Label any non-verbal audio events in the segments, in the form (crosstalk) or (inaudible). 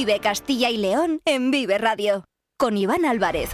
Vive Castilla y León en Vive Radio. Con Iván Álvarez.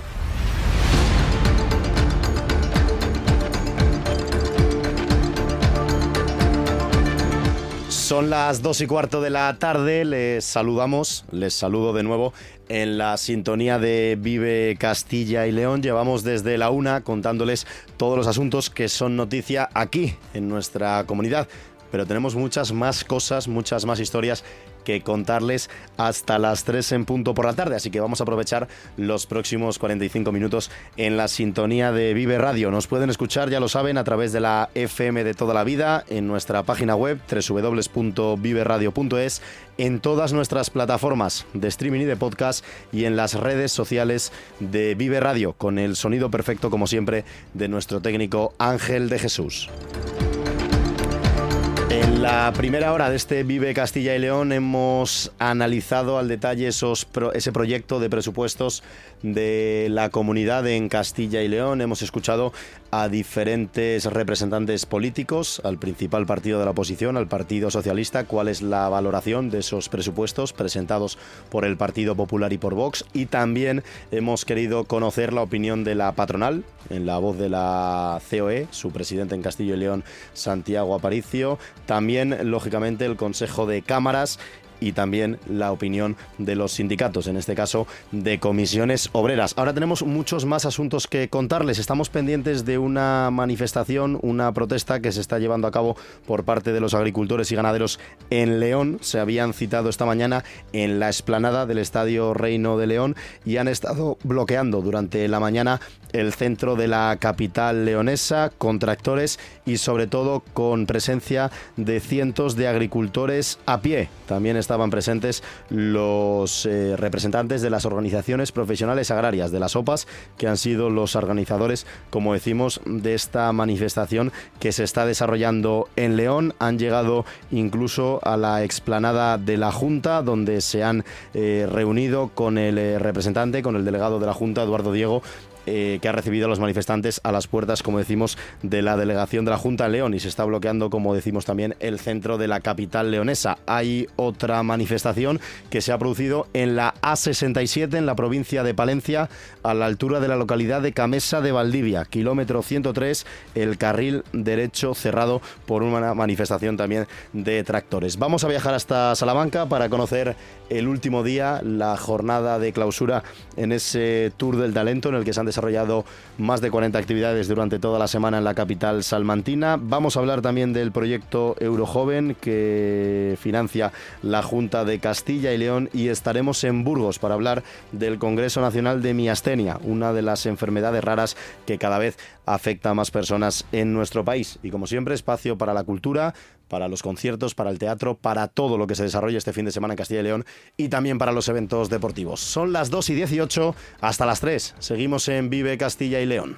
Son las dos y cuarto de la tarde, les saludamos, les saludo de nuevo en la sintonía de Vive Castilla y León. Llevamos desde la una contándoles todos los asuntos que son noticia aquí en nuestra comunidad pero tenemos muchas más cosas, muchas más historias que contarles hasta las 3 en punto por la tarde, así que vamos a aprovechar los próximos 45 minutos en la sintonía de Vive Radio. Nos pueden escuchar, ya lo saben, a través de la FM de toda la vida, en nuestra página web www.viveradio.es, en todas nuestras plataformas de streaming y de podcast y en las redes sociales de Vive Radio, con el sonido perfecto, como siempre, de nuestro técnico Ángel de Jesús. En la primera hora de este Vive Castilla y León hemos analizado al detalle esos ese proyecto de presupuestos de la comunidad en Castilla y León. Hemos escuchado a diferentes representantes políticos, al principal partido de la oposición, al Partido Socialista, cuál es la valoración de esos presupuestos presentados por el Partido Popular y por Vox. Y también hemos querido conocer la opinión de la patronal, en la voz de la COE, su presidente en Castillo y León, Santiago Aparicio. También, lógicamente, el Consejo de Cámaras y también la opinión de los sindicatos, en este caso de comisiones obreras. Ahora tenemos muchos más asuntos que contarles. Estamos pendientes de una manifestación, una protesta que se está llevando a cabo por parte de los agricultores y ganaderos en León. Se habían citado esta mañana en la explanada del Estadio Reino de León y han estado bloqueando durante la mañana el centro de la capital leonesa con tractores y sobre todo con presencia de cientos de agricultores a pie. También estaban presentes los eh, representantes de las organizaciones profesionales agrarias, de las OPAs, que han sido los organizadores, como decimos, de esta manifestación que se está desarrollando en León. Han llegado incluso a la explanada de la Junta, donde se han eh, reunido con el eh, representante, con el delegado de la Junta, Eduardo Diego, eh, que ha recibido a los manifestantes a las puertas, como decimos, de la delegación de la Junta en León y se está bloqueando, como decimos también, el centro de la capital leonesa. Hay otra manifestación que se ha producido en la A67, en la provincia de Palencia, a la altura de la localidad de Camesa de Valdivia, kilómetro 103, el carril derecho cerrado por una manifestación también de tractores. Vamos a viajar hasta Salamanca para conocer el último día, la jornada de clausura en ese Tour del Talento en el que se han desarrollado más de 40 actividades durante toda la semana en la capital salmantina. Vamos a hablar también del proyecto Eurojoven que financia la Junta de Castilla y León y estaremos en Burgos para hablar del Congreso Nacional de Miastenia, una de las enfermedades raras que cada vez afecta a más personas en nuestro país. Y como siempre, espacio para la cultura, para los conciertos, para el teatro, para todo lo que se desarrolla este fin de semana en Castilla y León y también para los eventos deportivos. Son las 2 y 18 hasta las 3. Seguimos en Vive Castilla y León.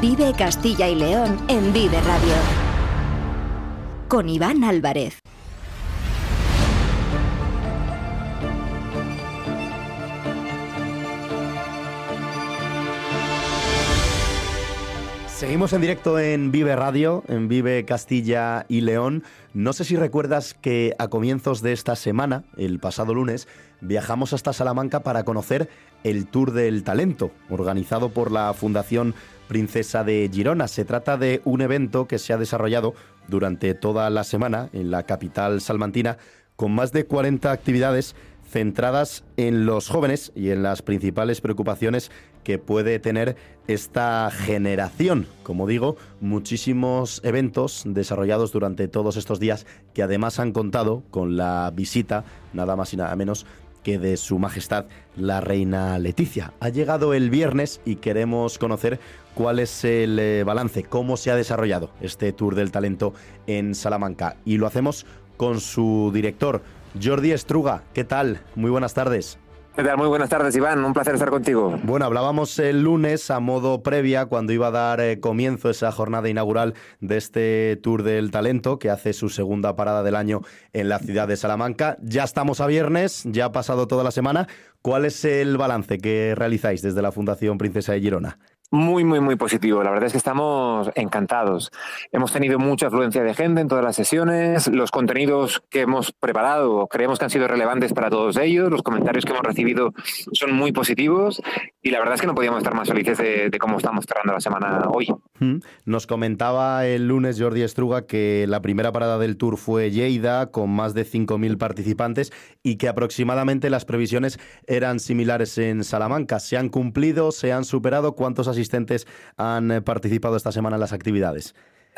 Vive Castilla y León en Vive Radio con Iván Álvarez. Seguimos en directo en Vive Radio, en Vive Castilla y León. No sé si recuerdas que a comienzos de esta semana, el pasado lunes, viajamos hasta Salamanca para conocer el Tour del Talento, organizado por la Fundación Princesa de Girona. Se trata de un evento que se ha desarrollado durante toda la semana en la capital salmantina con más de 40 actividades centradas en los jóvenes y en las principales preocupaciones que puede tener esta generación. Como digo, muchísimos eventos desarrollados durante todos estos días que además han contado con la visita, nada más y nada menos, que de Su Majestad la Reina Leticia. Ha llegado el viernes y queremos conocer cuál es el eh, balance, cómo se ha desarrollado este Tour del Talento en Salamanca. Y lo hacemos con su director, Jordi Estruga. ¿Qué tal? Muy buenas tardes. Muy buenas tardes, Iván. Un placer estar contigo. Bueno, hablábamos el lunes a modo previa, cuando iba a dar eh, comienzo esa jornada inaugural de este Tour del Talento, que hace su segunda parada del año en la ciudad de Salamanca. Ya estamos a viernes, ya ha pasado toda la semana. ¿Cuál es el balance que realizáis desde la Fundación Princesa de Girona? Muy, muy, muy positivo. La verdad es que estamos encantados. Hemos tenido mucha afluencia de gente en todas las sesiones. Los contenidos que hemos preparado creemos que han sido relevantes para todos ellos. Los comentarios que hemos recibido son muy positivos y la verdad es que no podíamos estar más felices de, cómo estamos cerrando la semana hoy. Nos comentaba el lunes Jordi Estruga que la primera parada del Tour fue Lleida con más de 5.000 participantes y que aproximadamente las previsiones eran similares en Salamanca. ¿Se han cumplido? ¿Se han superado? ¿Cuántos asistentes han eh, participado esta semana en las actividades?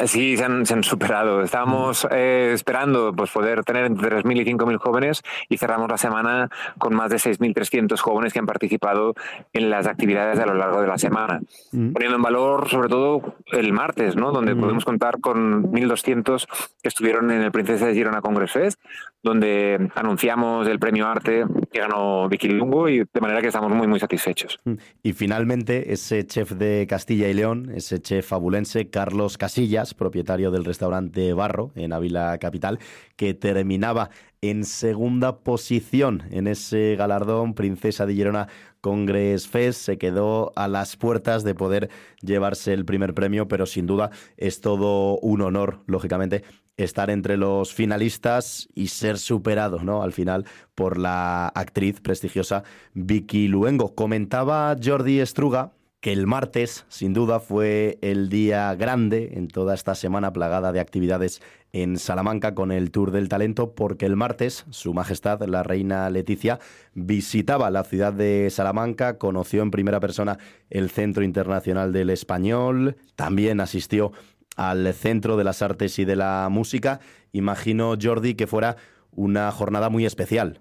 Sí, se han, superado. Estábamos eh, esperando pues, poder tener entre 3.000 y 5.000 jóvenes y cerramos la semana con más de 6.300 jóvenes que han participado en las actividades a lo largo de la semana. Mm. Poniendo en valor, sobre todo, el martes, ¿no? donde mm. podemos contar con 1.200 que estuvieron en el Princesa de Girona Congress Fest, donde anunciamos el premio Arte que ganó Vicky Lungo y de manera que estamos muy, muy satisfechos. Y finalmente, ese chef de Castilla y León, ese chef fabulense, Carlos Casillas, propietario del restaurante Barro en Ávila Capital, que terminaba en segunda posición en ese galardón Princesa de Girona Congress Fest. Se quedó a las puertas de poder llevarse el primer premio, pero sin duda es todo un honor, lógicamente, estar entre los finalistas y ser superado, ¿no? Al final por la actriz prestigiosa Vicky Luengo. Comentaba Jordi Estruga que el martes, sin duda, fue el día grande en toda esta semana plagada de actividades en Salamanca con el Tour del Talento, porque el martes Su Majestad, la Reina Leticia, visitaba la ciudad de Salamanca, conoció en primera persona el Centro Internacional del Español, también asistió al Centro de las Artes y de la Música. Imagino, Jordi, que fuera una jornada muy especial.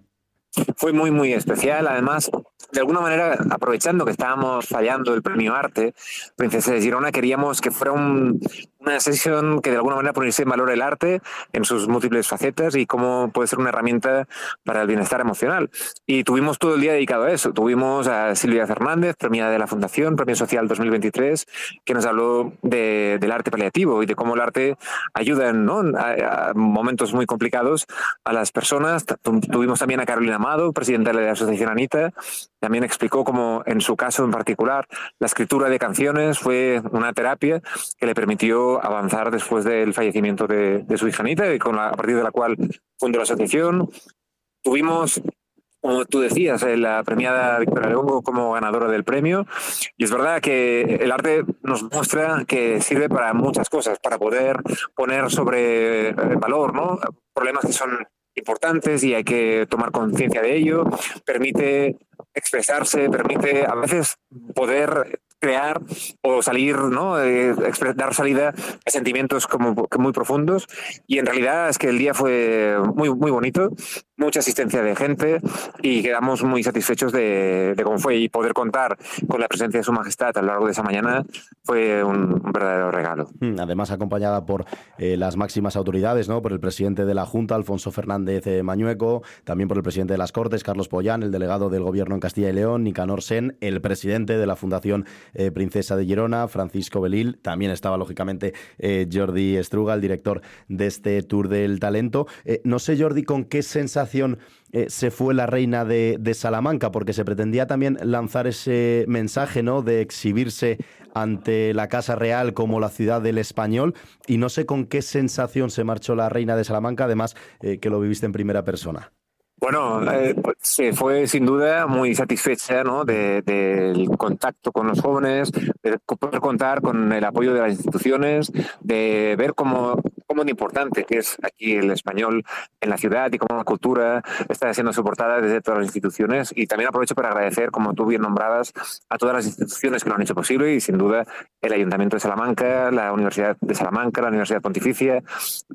Fue muy, muy especial. Además, de alguna manera, aprovechando que estábamos fallando el premio Arte, Princesa de Girona, queríamos que fuera un, una sesión que de alguna manera poniese en valor el arte en sus múltiples facetas y cómo puede ser una herramienta para el bienestar emocional. Y tuvimos todo el día dedicado a eso. Tuvimos a Silvia Fernández, premiada de la Fundación, Premio Social 2023, que nos habló del arte paliativo y de cómo el arte ayuda en momentos muy complicados a las personas. Tuvimos también a Carolina Amado, presidenta de la Asociación Anita. También explicó cómo, en su caso en particular, la escritura de canciones fue una terapia que le permitió avanzar después del fallecimiento de, su hija Anita, y con a partir de la cual fundó la asociación. Tuvimos como tú decías, eh, la premiada Victoria León como ganadora del premio. Y es verdad que el arte nos muestra que sirve para muchas cosas, para poder poner sobre el valor ¿no? problemas que son importantes y hay que tomar conciencia de ello. Permite expresarse, permite a veces poder crear o salir, ¿no? Eh, dar salida a sentimientos como muy profundos. Y en realidad es que el día fue muy, muy bonito, mucha asistencia de gente y quedamos muy satisfechos de, cómo fue. Y poder contar con la presencia de Su Majestad a lo largo de esa mañana fue un, verdadero regalo. Mm, además, acompañada por eh, las máximas autoridades, ¿no? Por el presidente de la Junta, Alfonso Fernández eh, Mañueco, también por el presidente de las Cortes, Carlos Pollán, el delegado del Gobierno en Castilla y León, Nicanor Sen, el presidente de la Fundación eh, Princesa de Girona, Francisco Belil. También estaba, lógicamente, eh, Jordi Estruga, el director de este Tour del Talento. Eh, no sé, Jordi, con qué sensación se fue la reina de, Salamanca, porque se pretendía también lanzar ese mensaje, ¿no? De exhibirse ante la Casa Real como la ciudad del español. Y no sé con qué sensación se marchó la reina de Salamanca, además que lo viviste en primera persona. Bueno, eh, pues, se fue sin duda muy satisfecha ¿no? del contacto con los jóvenes, de poder contar con el apoyo de las instituciones, de ver cómo, cómo es importante que es aquí el español en la ciudad y cómo la cultura está siendo soportada desde todas las instituciones. Y también aprovecho para agradecer, como tú bien nombradas, a todas las instituciones que lo han hecho posible y sin duda el Ayuntamiento de Salamanca, la Universidad de Salamanca, la Universidad Pontificia,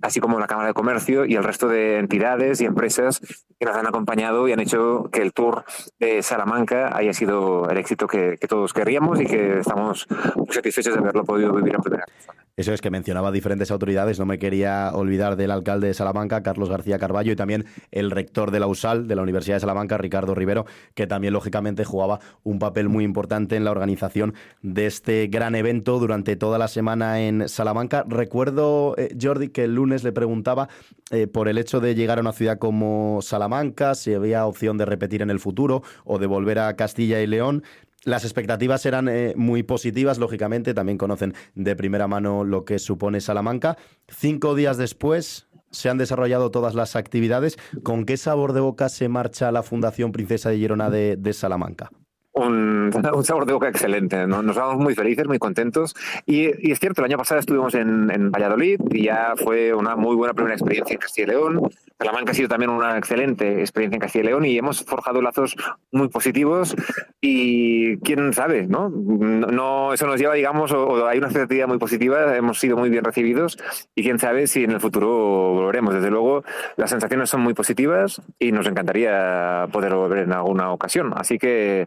así como la Cámara de Comercio y el resto de entidades y empresas que nos han acompañado y han hecho que el tour de Salamanca haya sido el éxito que, todos querríamos y que estamos satisfechos de haberlo podido vivir en primera persona. Eso es que mencionaba diferentes autoridades, no me quería olvidar del alcalde de Salamanca, Carlos García Carballo, y también el rector de la USAL, de la Universidad de Salamanca, Ricardo Rivero, que también lógicamente jugaba un papel muy importante en la organización de este gran evento durante toda la semana en Salamanca. Recuerdo, eh, Jordi, que el lunes le preguntaba eh, por el hecho de llegar a una ciudad como Salamanca, si había opción de repetir en el futuro o de volver a Castilla y León. Las expectativas eran eh, muy positivas, lógicamente, también conocen de primera mano lo que supone Salamanca. Cinco días después se han desarrollado todas las actividades. ¿Con qué sabor de boca se marcha la Fundación Princesa de Girona de Salamanca? (laughs) un, sabor de boca excelente. Nos vamos muy felices, muy contentos. Y, es cierto, el año pasado estuvimos en, Valladolid y ya fue una muy buena primera experiencia en Castilla y León. Salamanca ha sido también una excelente experiencia en Castilla y León y hemos forjado lazos muy positivos. Y quién sabe, ¿no? no eso nos lleva, digamos, o, hay una expectativa muy positiva, hemos sido muy bien recibidos y quién sabe si en el futuro volveremos. Desde luego, las sensaciones son muy positivas y nos encantaría poder volver en alguna ocasión. Así que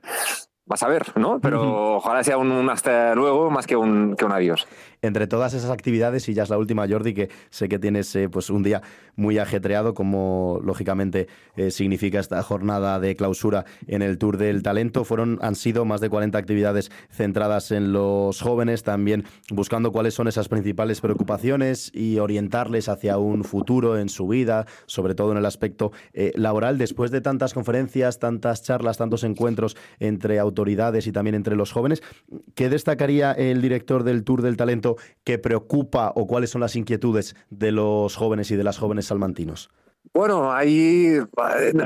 vas a ver, ¿no? Pero ojalá sea un, hasta luego más que un, que un adiós entre todas esas actividades, y ya es la última, Jordi, que sé que tienes eh, pues un día muy ajetreado, como lógicamente eh, significa esta jornada de clausura en el Tour del Talento. Fueron, han sido más de 40 actividades centradas en los jóvenes, también buscando cuáles son esas principales preocupaciones y orientarles hacia un futuro en su vida, sobre todo en el aspecto eh, laboral. Después de tantas conferencias, tantas charlas, tantos encuentros entre autoridades y también entre los jóvenes, ¿qué destacaría el director del Tour del Talento que preocupa o cuáles son las inquietudes de los jóvenes y de las jóvenes salmantinos? Bueno, ahí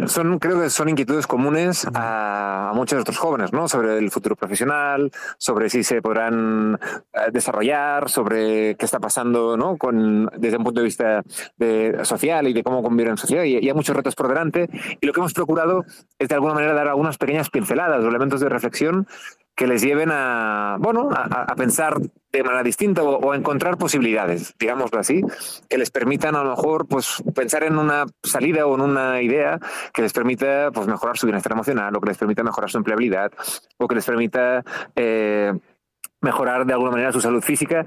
son, creo que son inquietudes comunes a, muchos otros jóvenes, ¿no? Sobre el futuro profesional, sobre si se podrán eh, desarrollar, sobre qué está pasando, ¿no? Con, desde un punto de vista de, social y de cómo convivir en sociedad. Y, y, hay muchos retos por delante. Y lo que hemos procurado es de alguna manera dar algunas pequeñas pinceladas o elementos de reflexión que les lleven a, bueno, a, pensar de manera distinta o, a encontrar posibilidades, digámoslo así, que les permitan a lo mejor pues, pensar en una salida o en una idea que les permita pues, mejorar su bienestar emocional o que les permita mejorar su empleabilidad o que les permita eh, mejorar de alguna manera su salud física.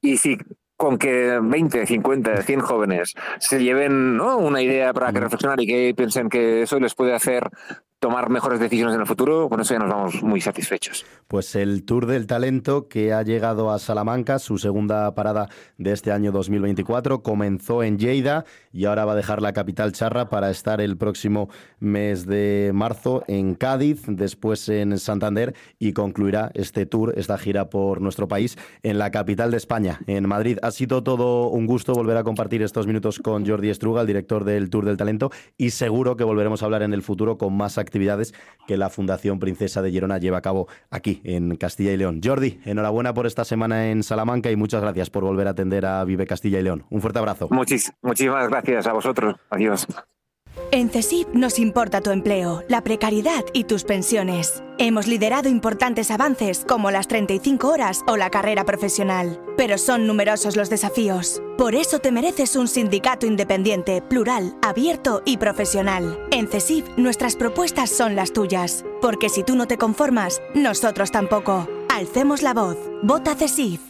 Y si con que 20, 50, 100 jóvenes se lleven una idea para que reflexionar y que piensen que eso les puede hacer tomar mejores decisiones en el futuro, con eso ya nos vamos muy satisfechos. Pues el Tour del Talento que ha llegado a Salamanca, su segunda parada de este año 2024, comenzó en Lleida y ahora va a dejar la capital charra para estar el próximo mes de marzo en Cádiz, después en Santander y concluirá este tour, esta gira por nuestro país en la capital de España, en Madrid. Ha sido todo un gusto volver a compartir estos minutos con Jordi Estruga, el director del Tour del Talento, y seguro que volveremos a hablar en el futuro con más actividades actividades que la Fundación Princesa de Girona lleva a cabo aquí en Castilla y León. Jordi, enhorabuena por esta semana en Salamanca y muchas gracias por volver a atender a Vive Castilla y León. Un fuerte abrazo. muchísimas gracias a vosotros. Adiós. En CESIP nos importa tu empleo, la precariedad y tus pensiones. Hemos liderado importantes avances como las 35 horas o la carrera profesional, pero son numerosos los desafíos. Por eso te mereces un sindicato independiente, plural, abierto y profesional. En CESIP nuestras propuestas son las tuyas, porque si tú no te conformas, nosotros tampoco. Alcemos la voz. Vota CESIF.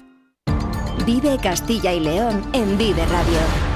Vive Castilla y León en Vive Radio.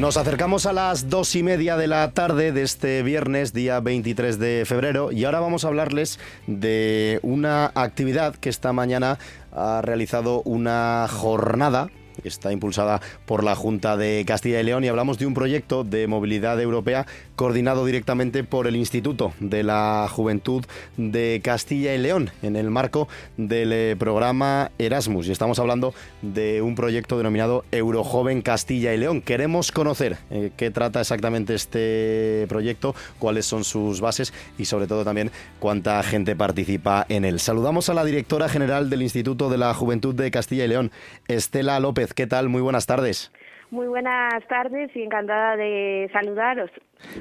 Nos acercamos a las dos y media de la tarde de este viernes, día 23 de febrero, y ahora vamos a hablarles de una actividad que esta mañana ha realizado una jornada está impulsada por la Junta de Castilla y León y hablamos de un proyecto de movilidad europea coordinado directamente por el Instituto de la Juventud de Castilla y León en el marco del eh, programa Erasmus. Y estamos hablando de un proyecto denominado Eurojoven Castilla y León. Queremos conocer eh, qué trata exactamente este proyecto, cuáles son sus bases y sobre todo también cuánta gente participa en él. Saludamos a la directora general del Instituto de la Juventud de Castilla y León, Estela López. ¿Qué tal? Muy buenas tardes. Muy buenas tardes y encantada de saludaros.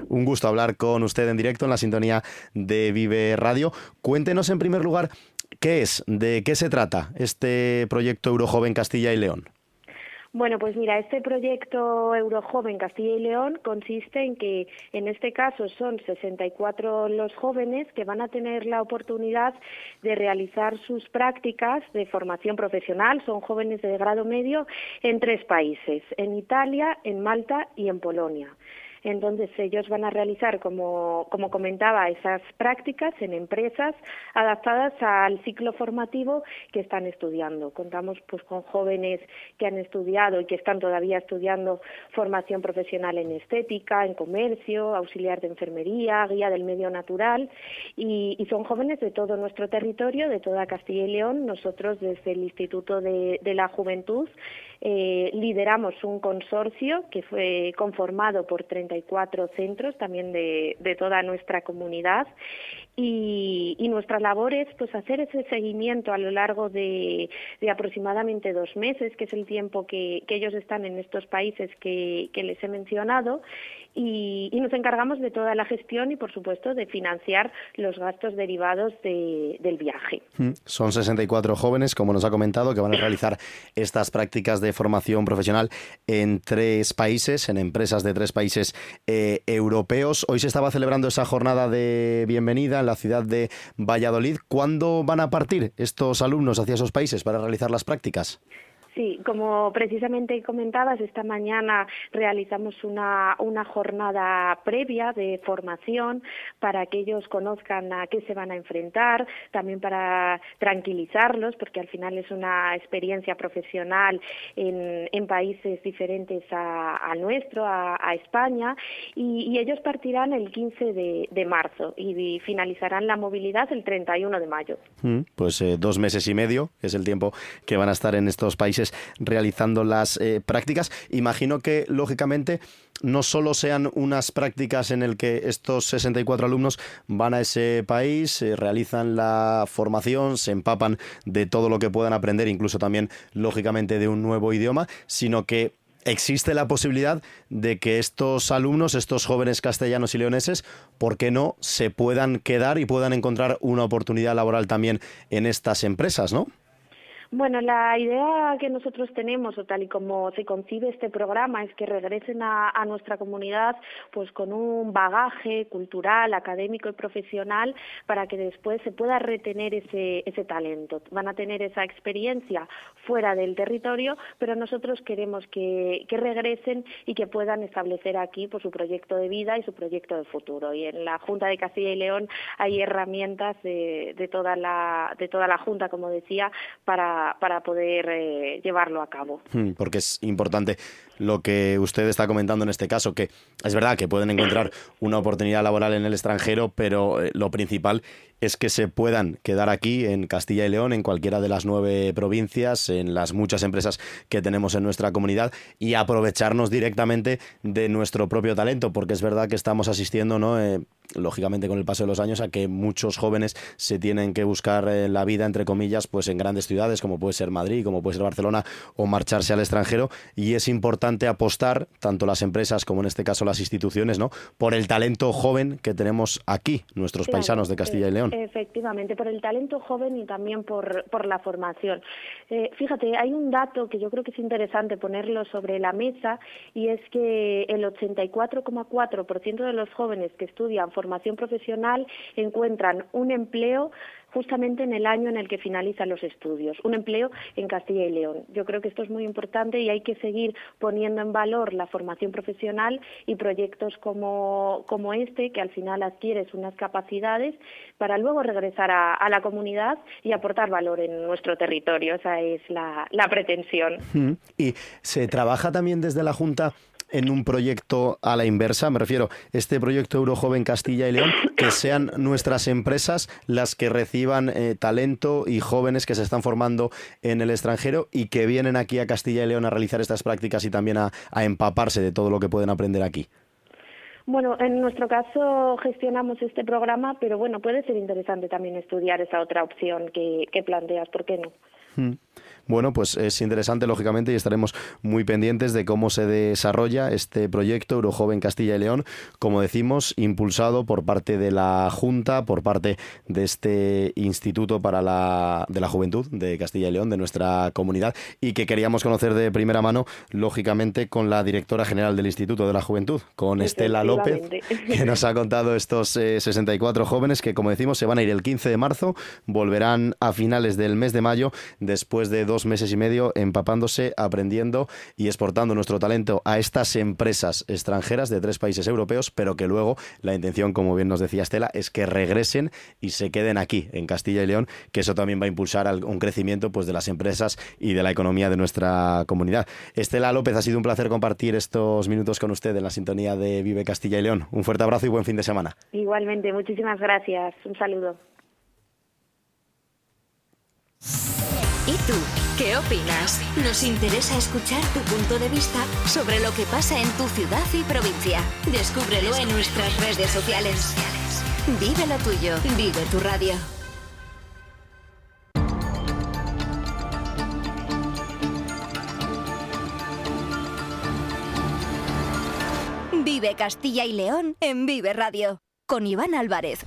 Un gusto hablar con usted en directo en la sintonía de Vive Radio. Cuéntenos en primer lugar qué es, de qué se trata este proyecto Eurojoven Castilla y León. Bueno, pues mira, este proyecto Eurojoven Castilla y León consiste en que, en este caso, son 64 los jóvenes que van a tener la oportunidad de realizar sus prácticas de formación profesional. Son jóvenes de grado medio en tres países, en Italia, en Malta y en Polonia. Entonces ellos van a realizar, como, como comentaba, esas prácticas en empresas adaptadas al ciclo formativo que están estudiando. Contamos pues con jóvenes que han estudiado y que están todavía estudiando formación profesional en estética, en comercio, auxiliar de enfermería, guía del medio natural y, son jóvenes de todo nuestro territorio, de toda Castilla y León. Nosotros desde el Instituto de, de la Juventud eh, lideramos un consorcio que fue conformado por 34 centros también de, toda nuestra comunidad y, nuestra labor es pues hacer ese seguimiento a lo largo de, aproximadamente dos meses, que es el tiempo que, ellos están en estos países que, les he mencionado y, nos encargamos de toda la gestión y, por supuesto, de financiar los gastos derivados del viaje. Mm, son 64 jóvenes, como nos ha comentado, que van a realizar (laughs) estas prácticas de formación profesional en tres países, en empresas de tres países eh, europeos. Hoy se estaba celebrando esa jornada de bienvenida en la ciudad de Valladolid. ¿Cuándo van a partir estos alumnos hacia esos países para realizar las prácticas? Sí, como precisamente comentabas, esta mañana realizamos una, una jornada previa de formación para que ellos conozcan a qué se van a enfrentar, también para tranquilizarlos, porque al final es una experiencia profesional en, en países diferentes al nuestro, a, España, y, ellos partirán el 15 de, marzo y, finalizarán la movilidad el 31 de mayo. Mm, pues eh, dos meses y medio es el tiempo que van a estar en estos países realizando las eh, prácticas. Imagino que, lógicamente, no solo sean unas prácticas en el que estos 64 alumnos van a ese país, realizan la formación, se empapan de todo lo que puedan aprender, incluso también, lógicamente, de un nuevo idioma, sino que existe la posibilidad de que estos alumnos, estos jóvenes castellanos y leoneses, ¿por qué no se puedan quedar y puedan encontrar una oportunidad laboral también en estas empresas, ¿no? Bueno, la idea que nosotros tenemos, o tal y como se concibe este programa, es que regresen a, nuestra comunidad pues con un bagaje cultural, académico y profesional para que después se pueda retener ese, ese talento. Van a tener esa experiencia fuera del territorio, pero nosotros queremos que, regresen y que puedan establecer aquí pues, su proyecto de vida y su proyecto de futuro. Y en la Junta de Castilla y León hay herramientas de, de, toda, la, de toda la Junta, como decía, para para, poder eh, llevarlo a cabo. Hmm, porque es importante lo que usted está comentando en este caso, que es verdad que pueden encontrar una oportunidad laboral en el extranjero, pero eh, lo principal es que se puedan quedar aquí en Castilla y León, en cualquiera de las nueve provincias, en las muchas empresas que tenemos en nuestra comunidad y aprovecharnos directamente de nuestro propio talento, porque es verdad que estamos asistiendo, ¿no? Eh, lógicamente con el paso de los años a que muchos jóvenes se tienen que buscar eh, la vida entre comillas pues en grandes ciudades como puede ser Madrid como puede ser Barcelona o marcharse al extranjero y es importante apostar tanto las empresas como en este caso las instituciones no por el talento joven que tenemos aquí nuestros paisanos de Castilla y León Efectivamente, por el talento joven y también por, por la formación. Eh, fíjate, hay un dato que yo creo que es interesante ponerlo sobre la mesa y es que el 84,4% de los jóvenes que estudian formación profesional encuentran un empleo justamente en el año en el que finalizan los estudios, un empleo en Castilla y León. Yo creo que esto es muy importante y hay que seguir poniendo en valor la formación profesional y proyectos como, como este, que al final adquieres unas capacidades para luego regresar a, la comunidad y aportar valor en nuestro territorio. Esa es la, la pretensión. Y se trabaja también desde la Junta en un proyecto a la inversa, me refiero, este proyecto Eurojoven Castilla y León, que sean nuestras empresas las que reciban eh, talento y jóvenes que se están formando en el extranjero y que vienen aquí a Castilla y León a realizar estas prácticas y también a, empaparse de todo lo que pueden aprender aquí. Bueno, en nuestro caso gestionamos este programa, pero bueno, puede ser interesante también estudiar esa otra opción que, que planteas, ¿por qué no? Hmm. Bueno, pues es interesante, lógicamente, y estaremos muy pendientes de cómo se desarrolla este proyecto Eurojoven Castilla y León, como decimos, impulsado por parte de la Junta, por parte de este Instituto para la, de la Juventud de Castilla y León, de nuestra comunidad, y que queríamos conocer de primera mano, lógicamente, con la directora general del Instituto de la Juventud, con Estela López, que nos ha contado estos 64 eh, jóvenes que, como decimos, se van a ir el 15 de marzo, volverán a finales del mes de mayo, después de dos meses y medio empapándose, aprendiendo y exportando nuestro talento a estas empresas extranjeras de tres países europeos, pero que luego la intención, como bien nos decía Estela, es que regresen y se queden aquí, en Castilla y León, que eso también va a impulsar un crecimiento pues, de las empresas y de la economía de nuestra comunidad. Estela López, ha sido un placer compartir estos minutos con usted en la sintonía de Vive Castilla y León. Un fuerte abrazo y buen fin de semana. Igualmente, muchísimas gracias. Un saludo. ¿Y tú? ¿Qué opinas? Nos interesa escuchar tu punto de vista sobre lo que pasa en tu ciudad y provincia. Descúbrelo en nuestras redes sociales. Vive lo tuyo, vive tu radio. Vive Castilla y León en Vive Radio con Iván Álvarez.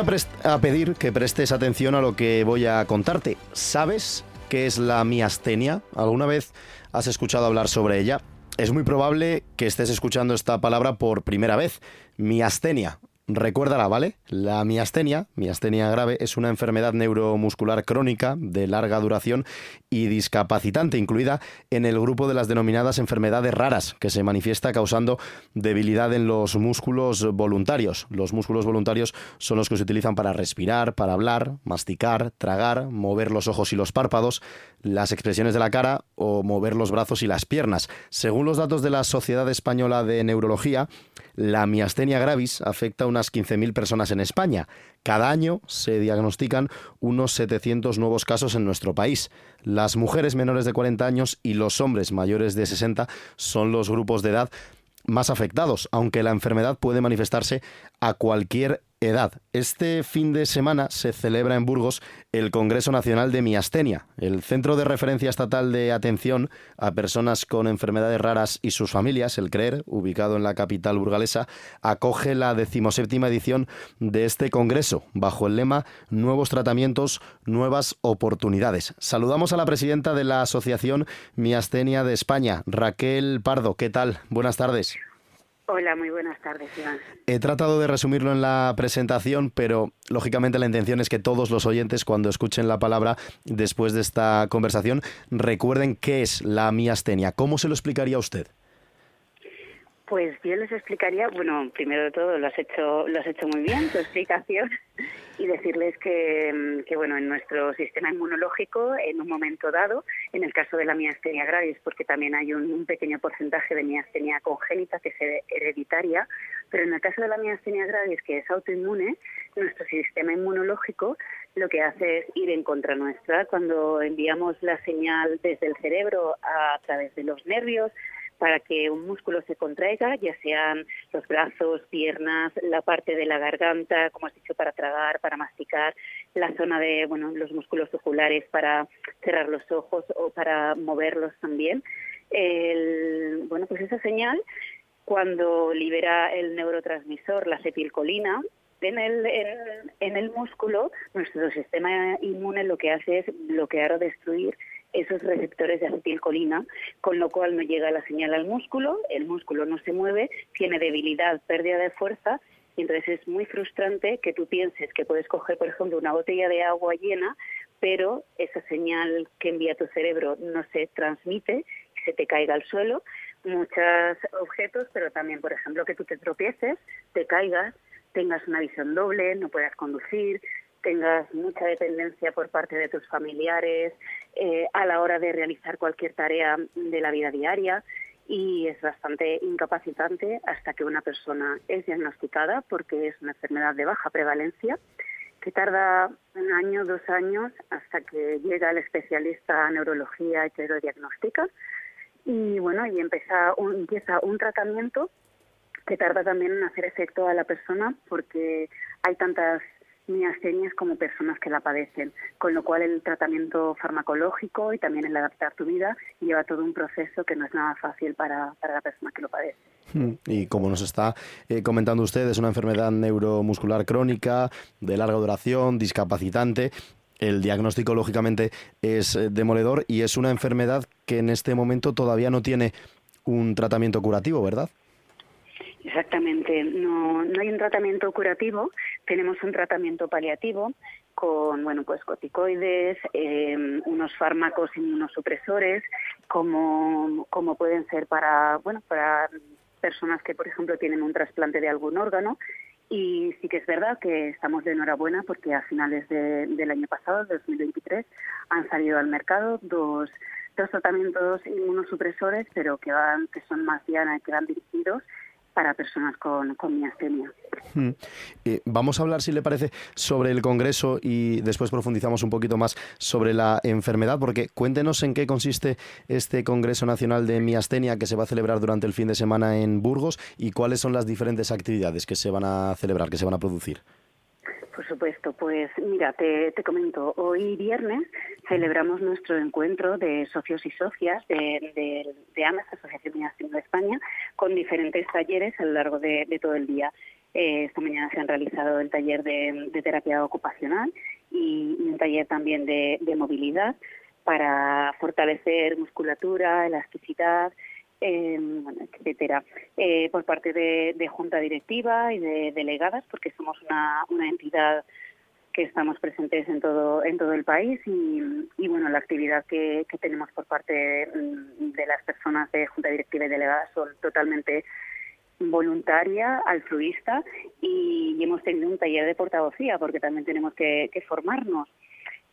Voy a, pedir que prestes atención a lo que voy a contarte. ¿Sabes qué es la miastenia? ¿Alguna vez has escuchado hablar sobre ella? Es muy probable que estés escuchando esta palabra por primera vez. Miastenia. Recuérdala, ¿vale? La miastenia, miastenia grave, es una enfermedad neuromuscular crónica de larga duración y discapacitante, incluida en el grupo de las denominadas enfermedades raras, que se manifiesta causando debilidad en los músculos voluntarios. Los músculos voluntarios son los que se utilizan para respirar, para hablar, masticar, tragar, mover los ojos y los párpados, las expresiones de la cara o mover los brazos y las piernas. Según los datos de la Sociedad Española de Neurología, la miastenia gravis afecta a unas 15.000 personas en España. Cada año se diagnostican unos 700 nuevos casos en nuestro país. Las mujeres menores de 40 años y los hombres mayores de 60 son los grupos de edad más afectados, aunque la enfermedad puede manifestarse a cualquier edad. Este fin de semana se celebra en Burgos el Congreso Nacional de Miastenia, el Centro de Referencia Estatal de Atención a Personas con Enfermedades Raras y sus familias, el CREER, ubicado en la capital burgalesa, acoge la decimoséptima edición de este Congreso, bajo el lema Nuevos tratamientos, nuevas oportunidades. Saludamos a la presidenta de la Asociación Miastenia de España, Raquel Pardo. ¿Qué tal? Buenas tardes. Hola, muy buenas tardes, Iván. He tratado de resumirlo en la presentación, pero lógicamente la intención es que todos los oyentes, cuando escuchen la palabra después de esta conversación, recuerden qué es la miastenia. ¿Cómo se lo explicaría usted? Pues yo les explicaría, bueno, primero de todo lo has hecho, lo has hecho muy bien, tu explicación. (laughs) y decirles que, que, bueno, en nuestro sistema inmunológico, en un momento dado, en el caso de la miastenia gravis, porque también hay un, pequeño porcentaje de miastenia congénita que es hereditaria, pero en el caso de la miastenia gravis, que es autoinmune, nuestro sistema inmunológico lo que hace es ir en contra nuestra. Cuando enviamos la señal desde el cerebro a través de los nervios, para que un músculo se contraiga, ya sean los brazos, piernas, la parte de la garganta, como has dicho, para tragar, para masticar, la zona de, bueno, los músculos oculares para cerrar los ojos o para moverlos también. El, bueno, pues esa señal, cuando libera el neurotransmisor, la acetilcolina, en el, en el músculo, nuestro sistema inmune lo que hace es bloquear o destruir esos receptores de acetilcolina, con lo cual no llega la señal al músculo, el músculo no se mueve, tiene debilidad, pérdida de fuerza, y entonces es muy frustrante que tú pienses que puedes coger, por ejemplo, una botella de agua llena, pero esa señal que envía tu cerebro no se transmite se te caiga al suelo. Muchos objetos, pero también, por ejemplo, que tú te tropieces, te caigas, tengas una visión doble, no puedas conducir, tengas mucha dependencia por parte de tus familiares eh, a la hora de realizar cualquier tarea de la vida diaria y es bastante incapacitante hasta que una persona es diagnosticada porque es una enfermedad de baja prevalencia que tarda un año, dos años hasta que llega el especialista en neurología y te lo diagnostica. Y bueno, y empieza empieza un tratamiento que tarda también en hacer efecto a la persona porque hay tantas miastenias como personas que la padecen, con lo cual el tratamiento farmacológico y también el adaptar tu vida lleva todo un proceso que no es nada fácil para, para la persona que lo padece. Hmm. Y como nos está eh, comentando usted, es una enfermedad neuromuscular crónica, de larga duración, discapacitante. El diagnóstico, lógicamente, es eh, demoledor y es una enfermedad que en este momento todavía no tiene un tratamiento curativo, ¿verdad? Exactamente, no, no hay un tratamiento curativo, tenemos un tratamiento paliativo con bueno pues corticoides, eh, unos fármacos inmunosupresores, como, como pueden ser para bueno para personas que por ejemplo tienen un trasplante de algún órgano. Y sí que es verdad que estamos de enhorabuena porque a finales del año pasado, 2023, han salido al mercado dos, dos tratamientos inmunosupresores, pero que van que son más diana que van dirigidos para personas con, miastenia. Hmm. Eh, vamos a hablar, si le parece, sobre el Congreso y después profundizamos un poquito más sobre la enfermedad, porque cuéntenos en qué consiste este Congreso Nacional de Miastenia que se va a celebrar durante el fin de semana en Burgos y cuáles son las diferentes actividades que se van a celebrar, que se van a producir. Por supuesto, pues mira, te, te, comento, hoy viernes celebramos nuestro encuentro de socios y socias de, de, de AMAS, Asociación de España, con diferentes talleres a lo largo de, todo el día. Eh, esta mañana se han realizado el taller de, terapia ocupacional y, un taller también de movilidad para fortalecer musculatura, elasticidad, eh, etcétera, eh, por parte de, junta directiva y de delegadas, porque somos una, una entidad que estamos presentes en todo en todo el país y, bueno la actividad que, tenemos por parte de, las personas de junta directiva y delegadas son totalmente voluntaria, altruista y, hemos tenido un taller de portavocía porque también tenemos que, formarnos.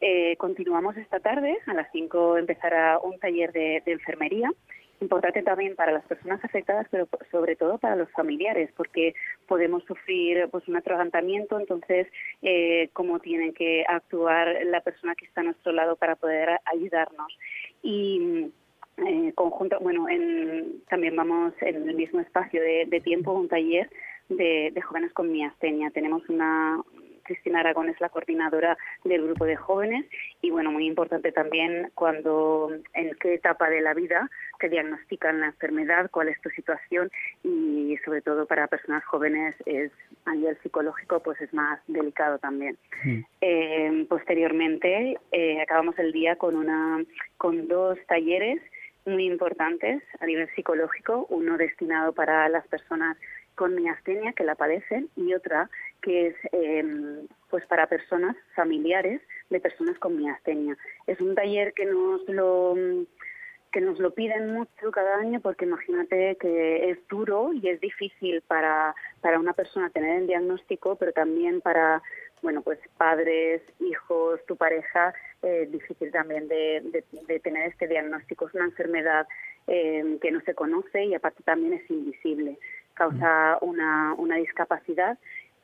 Eh, continuamos esta tarde, a las 5 empezará un taller de enfermería importante también para las personas afectadas, pero sobre todo para los familiares, porque podemos sufrir pues un atragantamiento, entonces eh, cómo tiene que actuar la persona que está a nuestro lado para poder ayudarnos. Y eh, conjunto, bueno, en, también vamos en el mismo espacio de, de tiempo un taller de, de jóvenes con miastenia. Tenemos una, Cristina Aragón es la coordinadora del grupo de jóvenes y bueno, muy importante también cuando en qué etapa de la vida te diagnostican la enfermedad, cuál es tu situación y sobre todo para personas jóvenes es a nivel psicológico pues es más delicado también. Mm. Eh, posteriormente eh, acabamos el día con una con dos talleres muy importantes a nivel psicológico, uno destinado para las personas con miastenia que la padecen y otra que es em, pues para personas familiares de personas con miastenia. Es un taller que nos lo que nos lo piden mucho cada año porque imagínate que es duro y es difícil para, para una persona tener el diagnóstico, pero también para, bueno, pues padres, hijos, tu pareja, eh, difícil también de, tener este diagnóstico. Es una enfermedad eh, que no se conoce y aparte también es invisible. Causa una, una discapacidad,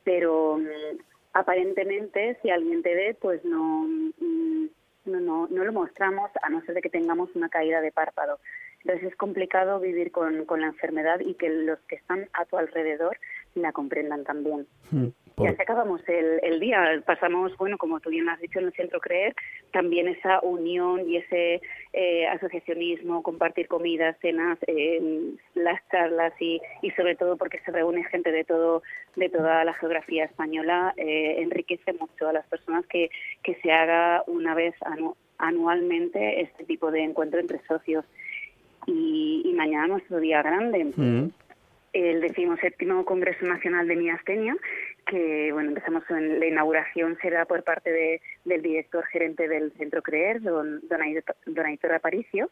pero mm, aparentemente si alguien te ve, pues no, mm, no, no, no lo mostramos a no ser de que tengamos una caída de párpado. Entonces es complicado vivir con, con la enfermedad y que los que están a tu alrededor la comprendan también. Hmm, ya se acabamos el, el, día, pasamos, bueno, como tú bien has dicho en el Centro Creer, también esa unión y ese eh, asociacionismo, compartir comidas, cenas, eh, las charlas y, y sobre todo porque se reúne gente de todo de toda la geografía española, eh, enriquece mucho a las personas que, que se haga una vez anualmente este tipo de encuentro entre socios. Y, y mañana nuestro día grande. Hmm el decimoséptimo Congreso Nacional de Miastenia, que bueno empezamos en la inauguración será por parte de, del director gerente del Centro Creer, don, don Aitor Aparicio,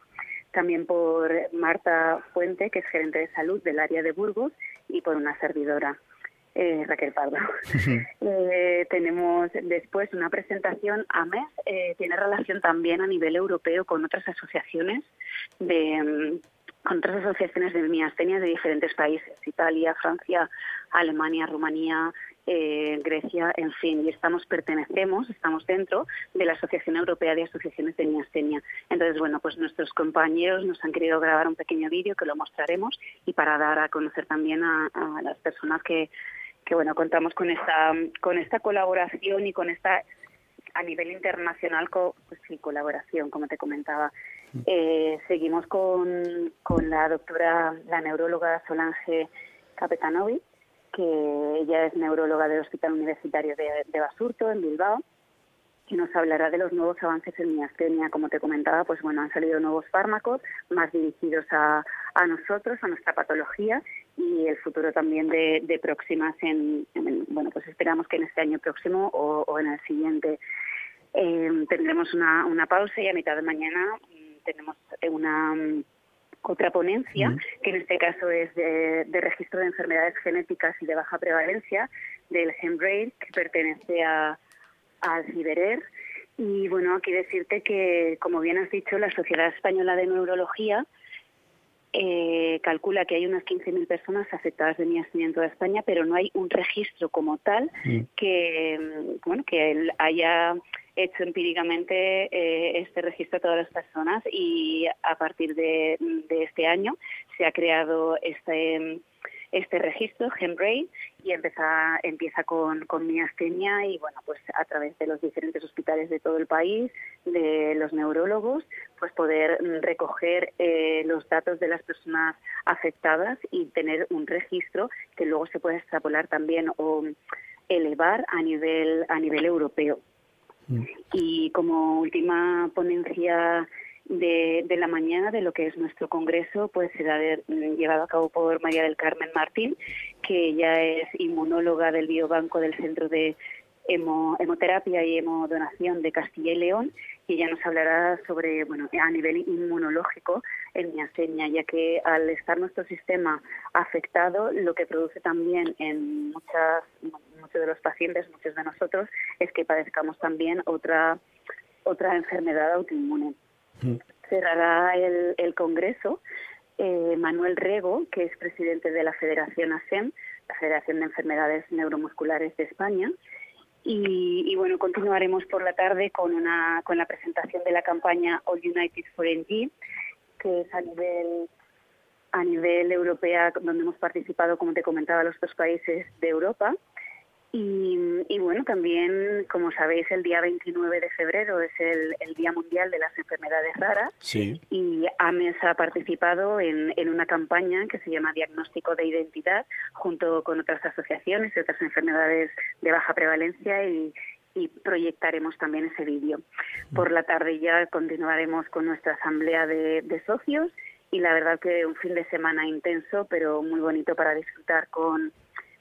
también por Marta Fuente, que es gerente de salud del área de Burgos, y por una servidora. Eh, Raquel Pardo. (laughs) eh, tenemos después una presentación a mes, eh, tiene relación también a nivel europeo con otras asociaciones de, con otras asociaciones de miastenia de diferentes países, Italia, Francia, Alemania, Rumanía, eh, Grecia, en fin, y estamos, pertenecemos, estamos dentro de la Asociación Europea de Asociaciones de Miastenia. Entonces, bueno, pues nuestros compañeros nos han querido grabar un pequeño vídeo que lo mostraremos y para dar a conocer también a, las personas que, que, bueno, contamos con esta, con esta colaboración y con esta a nivel internacional pues sí, colaboración, como te comentaba. Eh, seguimos con, con la doctora, la neuróloga Solange Capetanovi, que ella es neuróloga del Hospital Universitario de, Basurto, en Bilbao, y nos hablará de los nuevos avances en miastenia. Como te comentaba, pues bueno, han salido nuevos fármacos más dirigidos a, a nosotros, a nuestra patología y el futuro también de, de próximas en, bueno, pues esperamos que en este año próximo o, en el siguiente. Eh, tendremos una, una pausa y a mitad de mañana tenemos una mm, otra ponencia, que en este caso es de, registro de enfermedades genéticas y de baja prevalencia, del GenBrain, que pertenece a, al CIBERER. Y bueno, aquí decirte que, como bien has dicho, la Sociedad Española de Neurología eh, calcula que hay unas 15.000 personas afectadas de miastenia en toda España, pero no hay un registro como tal que, mm, bueno, que haya hecho empíricamente eh, este registro a todas las personas. Y a partir de, este año se ha creado este este registro, GenBrain, y empieza, empieza con, con miastenia y, bueno, pues a través de los diferentes hospitales de todo el país, de los neurólogos, pues poder recoger eh, los datos de las personas afectadas y tener un registro que luego se pueda extrapolar también o elevar a nivel, a nivel europeo. Y como última ponencia de, de, la mañana de lo que es nuestro congreso, pues será llevado a cabo por María del Carmen Martín, que ella es inmunóloga del Biobanco del Centro de Hemoterapia y Hemodonación de Castilla y León y ella nos hablará sobre, bueno, a nivel inmunológico en miastenia, ya que al estar nuestro sistema afectado, lo que produce también en muchas, muchos de los pacientes, muchos de nosotros, es que padezcamos también otra, otra enfermedad autoinmune. Mm. Cerrará el, el Congreso eh, Manuel Rego, que es presidente de la Federación ASEM, la Federación de Enfermedades Neuromusculares de España, y, bueno, continuaremos por la tarde con, una, con la presentación de la campaña All United for NG, que es a nivel, a nivel europea, donde hemos participado, como te comentaba, los dos países de Europa. Y, bueno, también, como sabéis, el día 29 de febrero es el, Día Mundial de las Enfermedades Raras. Sí. Y AMES ha participado en, en, una campaña que se llama Diagnóstico de Identidad, junto con otras asociaciones y otras enfermedades de baja prevalencia y, y proyectaremos también ese vídeo. Por la tarde ya continuaremos con nuestra asamblea de, de socios y la verdad que un fin de semana intenso, pero muy bonito para disfrutar con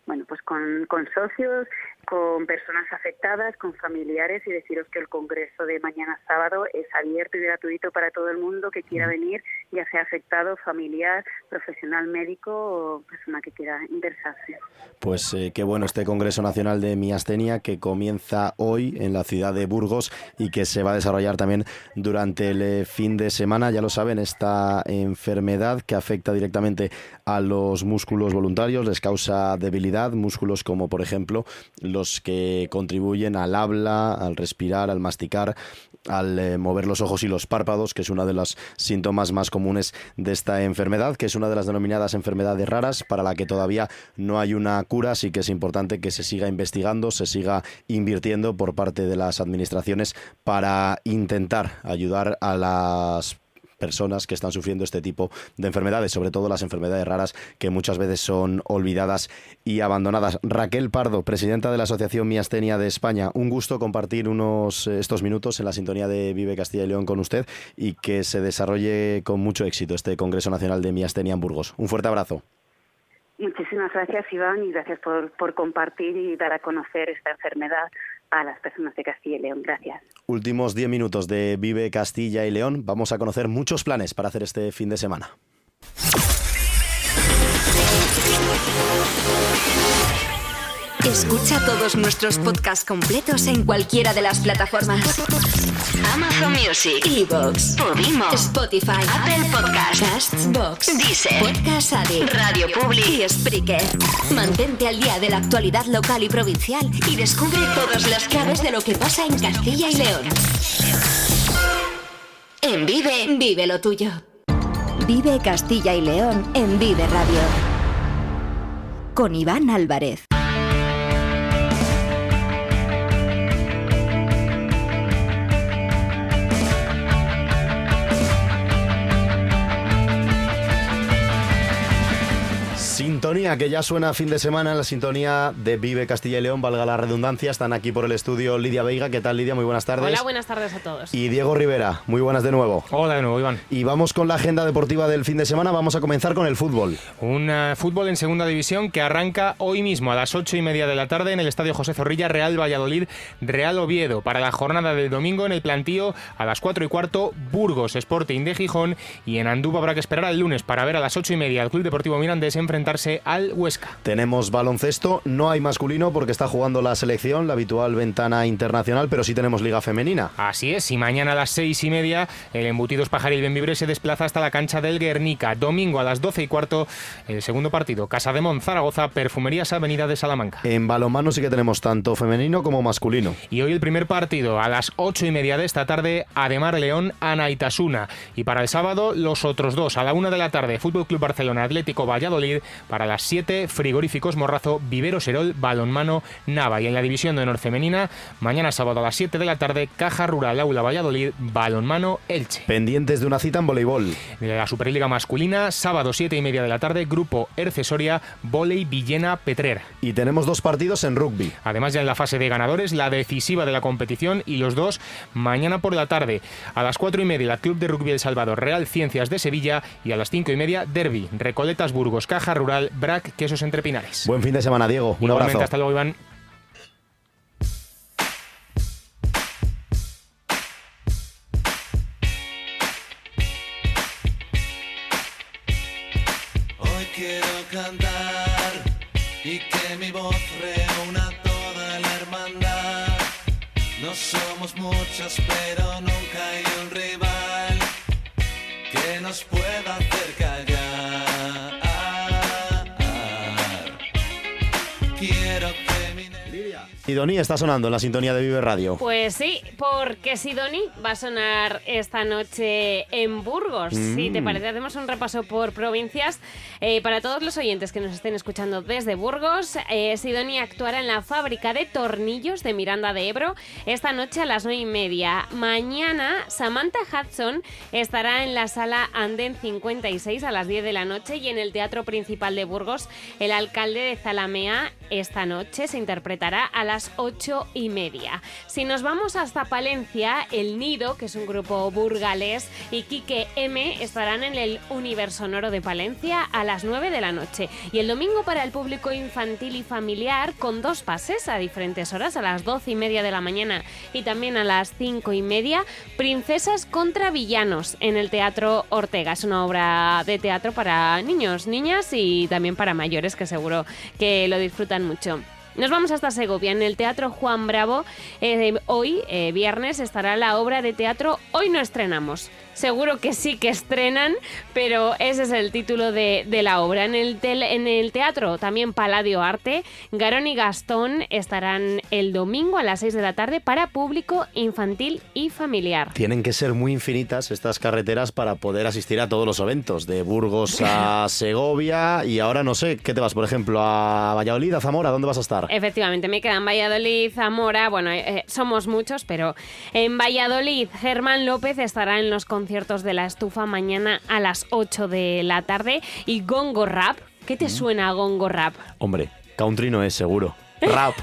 bueno, pues con, con socios, con personas afectadas, con familiares y deciros que el congreso de mañana sábado es abierto y gratuito para todo el mundo que quiera venir, ya sea afectado, familiar, profesional médico o persona que quiera interesarse. Pues eh, qué bueno este Congreso Nacional de Miastenia que comienza hoy en la ciudad de Burgos y que se va a desarrollar también durante el eh, fin de semana. Ya lo saben, esta enfermedad que afecta directamente a los músculos voluntarios les causa debilidad, músculos como por ejemplo los que contribuyen al habla, al respirar, al masticar, al eh, mover los ojos y los párpados, que es uno de los síntomas más comunes de esta enfermedad, que es una de las denominadas enfermedades raras, para la que todavía no hay una cura, así que es importante que se siga investigando, se siga invirtiendo por parte de las administraciones para intentar ayudar a las personas que están sufriendo este tipo de enfermedades, sobre todo las enfermedades raras que muchas veces son olvidadas y abandonadas. Raquel Pardo, presidenta de la Asociación Miastenia de España, un gusto compartir unos eh, estos minutos en la sintonía de Vive Castilla y León con usted y que se desarrolle con mucho éxito este Congreso Nacional de Miastenia en Burgos. Un fuerte abrazo. Muchísimas gracias, Iván, y gracias por, por compartir y dar a conocer esta enfermedad a las personas de Castilla y León. Gracias. Últimos 10 minutos de Vive Castilla y León. Vamos a conocer muchos planes para hacer este fin de semana. Escucha todos nuestros podcasts completos en cualquiera de las plataformas. Amazon Music, Evox, Podimo, Spotify, Apple Podcasts, Castbox, Deezer, Podcast Addict, Radio Public y Spreaker. Mantente al día de la actualidad local y provincial y descubre todas las claves de lo que pasa en Castilla y León. En Vive, vive lo tuyo. Vive Castilla y León en Vive Radio. Con Iván Álvarez. Sintonía que ya suena fin de semana en la sintonía de Vive Castilla y León, valga la redundancia. Están aquí por el estudio Lidia Veiga. ¿Qué tal, Lidia? Muy buenas tardes. Hola, buenas tardes a todos. Y Diego Rivera. Muy buenas de nuevo. Hola de nuevo, Iván. Y vamos con la agenda deportiva del fin de semana. Vamos a comenzar con el fútbol. Un uh, fútbol en segunda división que arranca hoy mismo a las ocho y media de la tarde en el Estadio José Zorrilla, Real Valladolid, Real Oviedo. Para la jornada del domingo en el plantío a las cuatro y cuarto, Burgos Sporting de Gijón. Y en Andúba habrá que esperar al lunes para ver a las ocho y media al Club Deportivo Mirandés enfrentarse al Huesca. Tenemos baloncesto, no hay masculino porque está jugando la selección, la habitual ventana internacional, pero sí tenemos liga femenina. Así es, y mañana a las seis y media el Embutidos Pajaril Benvibre se desplaza hasta la cancha del Guernica. Domingo a las doce y cuarto, el segundo partido, Casa de Mon, Zaragoza, Perfumerías Avenida de Salamanca. En balonmano sí que tenemos tanto femenino como masculino. Y hoy el primer partido a las ocho y media de esta tarde, Ademar León, Anaitasuna. Y para el sábado, los otros dos, a la una de la tarde, Fútbol Club Barcelona Atlético Valladolid, para las siete, Frigoríficos Morrazo, Vivero Serol, Balonmano, Nava. Y en la división de honor femenina, mañana sábado a las 7 de la tarde, Caja Rural Aula Valladolid, Balonmano Elche. Pendientes de una cita en voleibol. La Superliga masculina, sábado 7 y media de la tarde, Grupo Ercesoria, Voley Villena Petrer. Y tenemos dos partidos en rugby. Además ya en la fase de ganadores, la decisiva de la competición y los dos mañana por la tarde. A las 4 y media, la Club de Rugby El Salvador, Real Ciencias de Sevilla y a las 5 y media, Derby, Recoletas Burgos, Caja Rural, Brac, Quesos entre Pinares. Buen fin de semana, Diego. Un Igualmente, abrazo. hasta luego, Iván. Hoy quiero cantar y que mi voz reúna toda la hermandad. No somos muchos, pero nunca hay un rival que nos pueda hacer callar. Idoni está sonando en la sintonía de Vive Radio. Pues sí, porque Sidoni va a sonar esta noche en Burgos. Si te Mm. parece, hacemos un repaso por provincias. Eh, para todos los oyentes que nos estén escuchando desde Burgos, eh, Sidoni actuará en la fábrica de tornillos de Miranda de Ebro esta noche a las 9 y media. Mañana, Samantha Hudson estará en la sala Anden 56 a las 10 de la noche y en el Teatro Principal de Burgos, el alcalde de Zalamea, esta noche, se interpretará a las ocho y media. Si nos vamos hasta Palencia, El Nido, que es un grupo burgalés, y Quique M estarán en el Universo Sonoro de Palencia a las 9 de la noche. Y el domingo para el público infantil y familiar con dos pases a diferentes horas, a las 12 y media de la mañana y también a las 5 y media, Princesas contra Villanos en el Teatro Ortega. Es una obra de teatro para niños, niñas y también para mayores que seguro que lo disfrutan mucho. Nos vamos hasta Segovia. En el Teatro Juan Bravo, eh, hoy, eh, viernes, estará la obra de teatro Hoy no estrenamos. Seguro que sí que estrenan, pero ese es el título de, de la obra. En el, tel- en el teatro también Paladio Arte, Garón y Gastón estarán el domingo a las 6 de la tarde para público infantil y familiar. Tienen que ser muy infinitas estas carreteras para poder asistir a todos los eventos, de Burgos a (laughs) Segovia y ahora no sé, ¿qué te vas, por ejemplo, a Valladolid, a Zamora? ¿Dónde vas a estar? Efectivamente, me quedan Valladolid, Zamora, bueno, eh, eh, somos muchos, pero en Valladolid Germán López estará en los conciertos de la estufa mañana a las 8 de la tarde y Gongo Rap, ¿qué te suena a Gongo Rap? Hombre, country no es seguro. (laughs) Rap.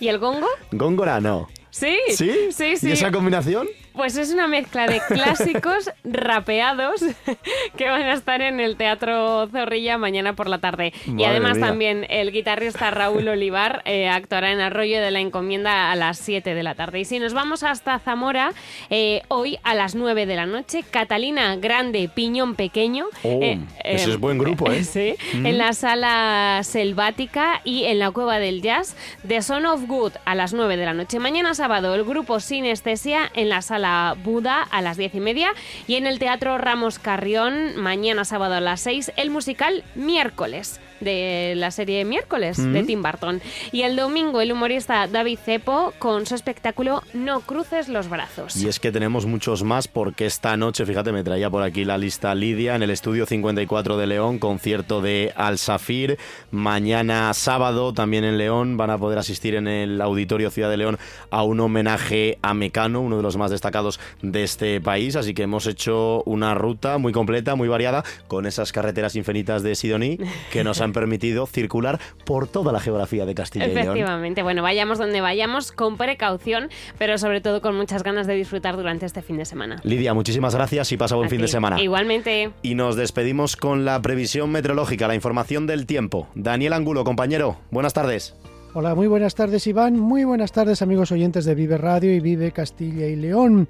¿Y el Gongo? Góngora no. Sí, ¿Sí? sí, sí. ¿Y esa combinación? Pues es una mezcla de clásicos (laughs) rapeados (laughs) que van a estar en el Teatro Zorrilla mañana por la tarde. y además mía. también el guitarrista Raúl Olivar eh, actuará en Arroyo de la Encomienda a las 7 de la tarde. Y si nos vamos hasta Zamora, eh, hoy a las 9 de la noche, Catalina Grande, Piñón Pequeño. Oh, ese es buen grupo, ¿eh? (laughs) Sí, Mm. en la sala selvática y en la cueva del jazz, The Son of Good a las 9 de la noche. Mañana sábado, el grupo Sinestesia en la sala Buda a las 10 y media y en el Teatro Ramos Carrión, mañana sábado a las 6, el musical Miércoles de la serie Miércoles de Mm. Tim Burton. Y el domingo, el humorista David Cepo con su espectáculo No cruces los brazos. Y es que tenemos muchos más porque esta noche, fíjate, me traía por aquí la lista Lidia en el estudio 54 de León, concierto de Al Safir. Mañana sábado también en León van a poder asistir en el Auditorio Ciudad de León a un homenaje a Mecano, uno de los más destacados de este país. Así que hemos hecho una ruta muy completa, muy variada, con esas carreteras infinitas de Sidoní que nos han (laughs) permitido circular por toda la geografía de Castilla y León. Efectivamente, bueno, vayamos donde vayamos con precaución, pero sobre todo con muchas ganas de disfrutar durante este fin de semana. Lidia, muchísimas gracias y pasa buen A fin ti. de semana. Igualmente. Y nos despedimos con la previsión meteorológica, la información del tiempo. Daniel Angulo, compañero, buenas tardes. Hola, muy buenas tardes Iván, muy buenas tardes amigos oyentes de Vive Radio y Vive Castilla y León.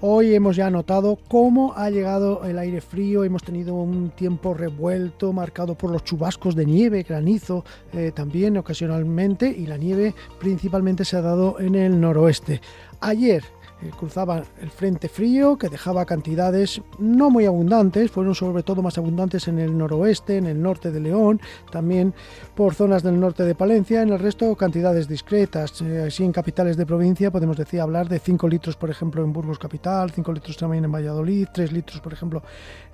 Hoy hemos ya notado cómo ha llegado el aire frío, hemos tenido un tiempo revuelto marcado por los chubascos de nieve, granizo eh, también ocasionalmente y la nieve principalmente se ha dado en el noroeste. Ayer eh, cruzaba el frente frío que dejaba cantidades no muy abundantes, fueron sobre todo más abundantes en el noroeste, en el norte de León, también por zonas del norte de Palencia, en el resto cantidades discretas. Eh, así en capitales de provincia podemos decir hablar de 5 litros, por ejemplo, en Burgos capital, 5 litros también en Valladolid, 3 litros, por ejemplo,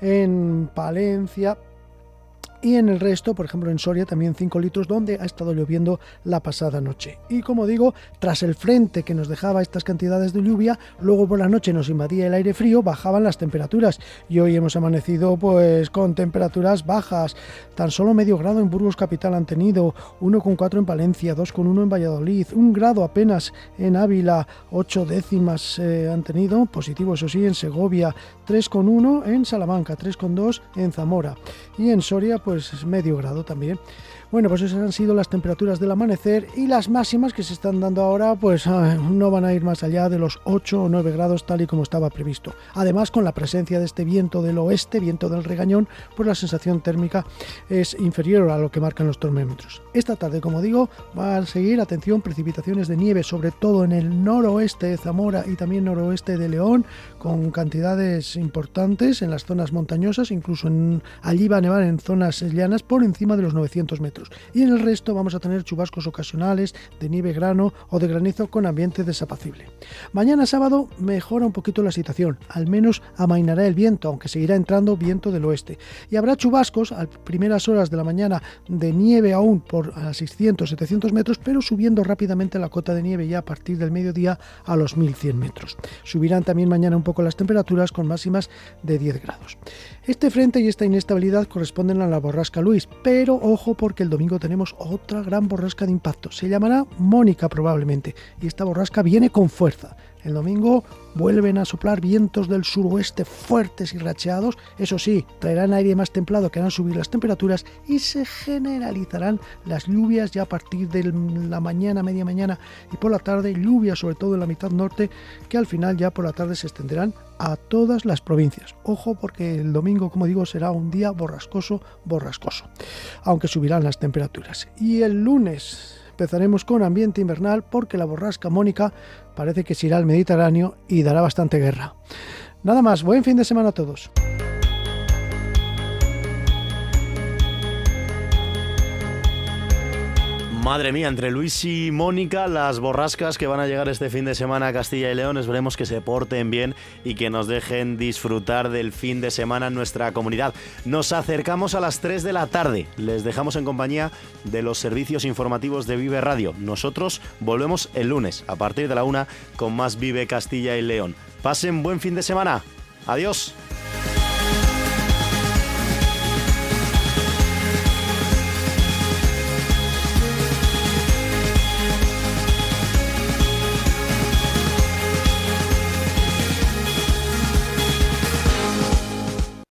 en Palencia. Y en el resto, por ejemplo en Soria, también 5 litros, donde ha estado lloviendo la pasada noche. Y como digo, tras el frente que nos dejaba estas cantidades de lluvia, luego por la noche nos invadía el aire frío, bajaban las temperaturas. Y hoy hemos amanecido pues con temperaturas bajas. Tan solo medio grado en Burgos Capital han tenido, 1,4 en Palencia, 2,1 en Valladolid, un grado apenas en Ávila, 8 décimas eh, han tenido, positivo eso sí, en Segovia, 3,1 en Salamanca, 3,2 en Zamora. Y en Soria, pues medio grado también. Bueno, pues esas han sido las temperaturas del amanecer y las máximas que se están dando ahora, pues ah, no van a ir más allá de los 8 o 9 grados tal y como estaba previsto. Además, con la presencia de este viento del oeste, viento del regañón, pues la sensación térmica es inferior a lo que marcan los termómetros. Esta tarde, como digo, va a seguir, atención, precipitaciones de nieve, sobre todo en el noroeste de Zamora y también noroeste de León, con cantidades importantes en las zonas montañosas, incluso allí va a nevar en zonas llanas por encima de los 900 metros. Y en el resto vamos a tener chubascos ocasionales de nieve grano o de granizo con ambiente desapacible. Mañana sábado mejora un poquito la situación, al menos amainará el viento, aunque seguirá entrando viento del oeste. Y habrá chubascos a primeras horas de la mañana de nieve aún por a 600-700 metros, pero subiendo rápidamente la cota de nieve ya a partir del mediodía a los 1100 metros. Subirán también mañana un poco las temperaturas con máximas de 10 grados. Este frente y esta inestabilidad corresponden a la borrasca Luis, pero ojo porque el domingo tenemos otra gran borrasca de impacto. Se llamará Mónica probablemente y esta borrasca viene con fuerza. El domingo vuelven a soplar vientos del suroeste fuertes y racheados. Eso sí, traerán aire más templado que harán subir las temperaturas y se generalizarán las lluvias ya a partir de la mañana, media mañana y por la tarde. Lluvias sobre todo en la mitad norte que al final ya por la tarde se extenderán a todas las provincias. Ojo porque el domingo, como digo, será un día borrascoso, borrascoso. Aunque subirán las temperaturas. Y el lunes empezaremos con ambiente invernal porque la borrasca Mónica parece que se irá al Mediterráneo y dará bastante guerra. Nada más, buen fin de semana a todos. Madre mía, entre Luis y Mónica, las borrascas que van a llegar este fin de semana a Castilla y León, esperemos que se porten bien y que nos dejen disfrutar del fin de semana en nuestra comunidad. Nos acercamos a las 3 de la tarde, les dejamos en compañía de los servicios informativos de Vive Radio. Nosotros volvemos el lunes a partir de la 1 con más Vive Castilla y León. Pasen buen fin de semana. Adiós.